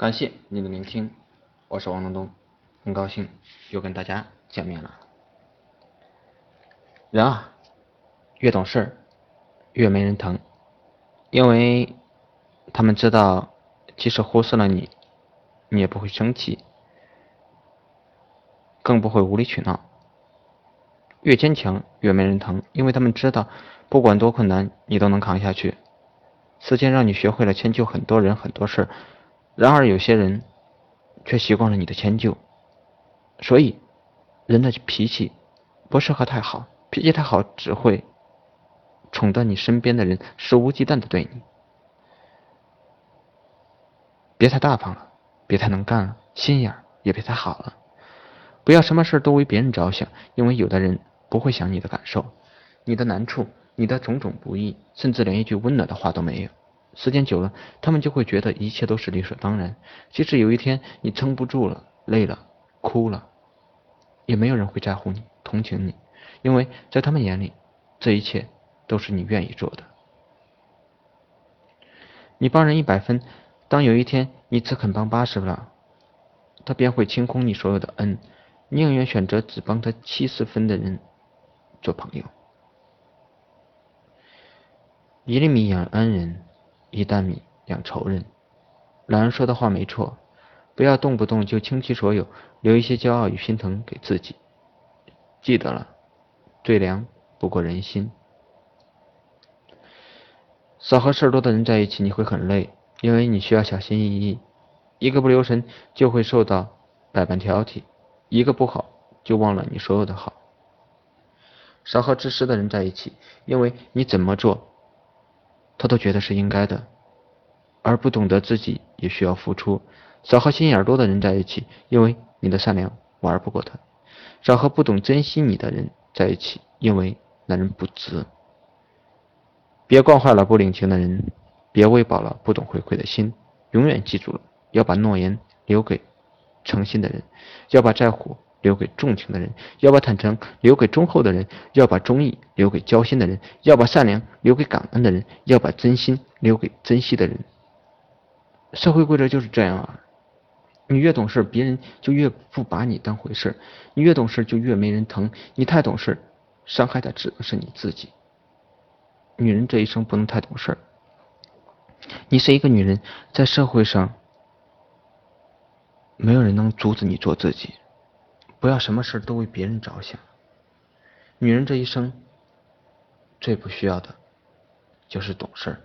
感谢您的聆听，我是王东东，很高兴又跟大家见面了。人啊，越懂事越没人疼，因为他们知道，即使忽视了你，你也不会生气，更不会无理取闹。越坚强越没人疼，因为他们知道，不管多困难，你都能扛下去。时间让你学会了迁就很多人很多事然而有些人却习惯了你的迁就。所以，人的脾气不适合太好，脾气太好只会宠得你身边的人肆无忌惮的对你。别太大方了，别太能干了，心眼也别太好了。不要什么事都为别人着想，因为有的人不会想你的感受，你的难处。你的种种不易，甚至连一句温暖的话都没有。时间久了，他们就会觉得一切都是理所当然。即使有一天你撑不住了、累了、哭了，也没有人会在乎你、同情你，因为在他们眼里，这一切都是你愿意做的。你帮人一百分，当有一天你只肯帮八十了，他便会清空你所有的恩，宁愿选择只帮他七十分的人做朋友。一粒米养恩人，一担米养仇人。老人说的话没错，不要动不动就倾其所有，留一些骄傲与心疼给自己。记得了，最凉不过人心。少和事儿多的人在一起，你会很累，因为你需要小心翼翼。一个不留神，就会受到百般挑剔；一个不好，就忘了你所有的好。少和自私的人在一起，因为你怎么做。他都觉得是应该的，而不懂得自己也需要付出。少和心眼多的人在一起，因为你的善良玩不过他；少和不懂珍惜你的人在一起，因为那人不值。别惯坏了不领情的人，别喂饱了不懂回馈的心。永远记住了，要把诺言留给诚心的人，要把在乎。留给重情的人，要把坦诚留给忠厚的人；要把忠义留给交心的人；要把善良留给感恩的人；要把真心留给珍惜的人。社会规则就是这样啊！你越懂事，别人就越不把你当回事；你越懂事，就越没人疼。你太懂事，伤害的只能是你自己。女人这一生不能太懂事。你是一个女人，在社会上，没有人能阻止你做自己。不要什么事都为别人着想。女人这一生最不需要的，就是懂事。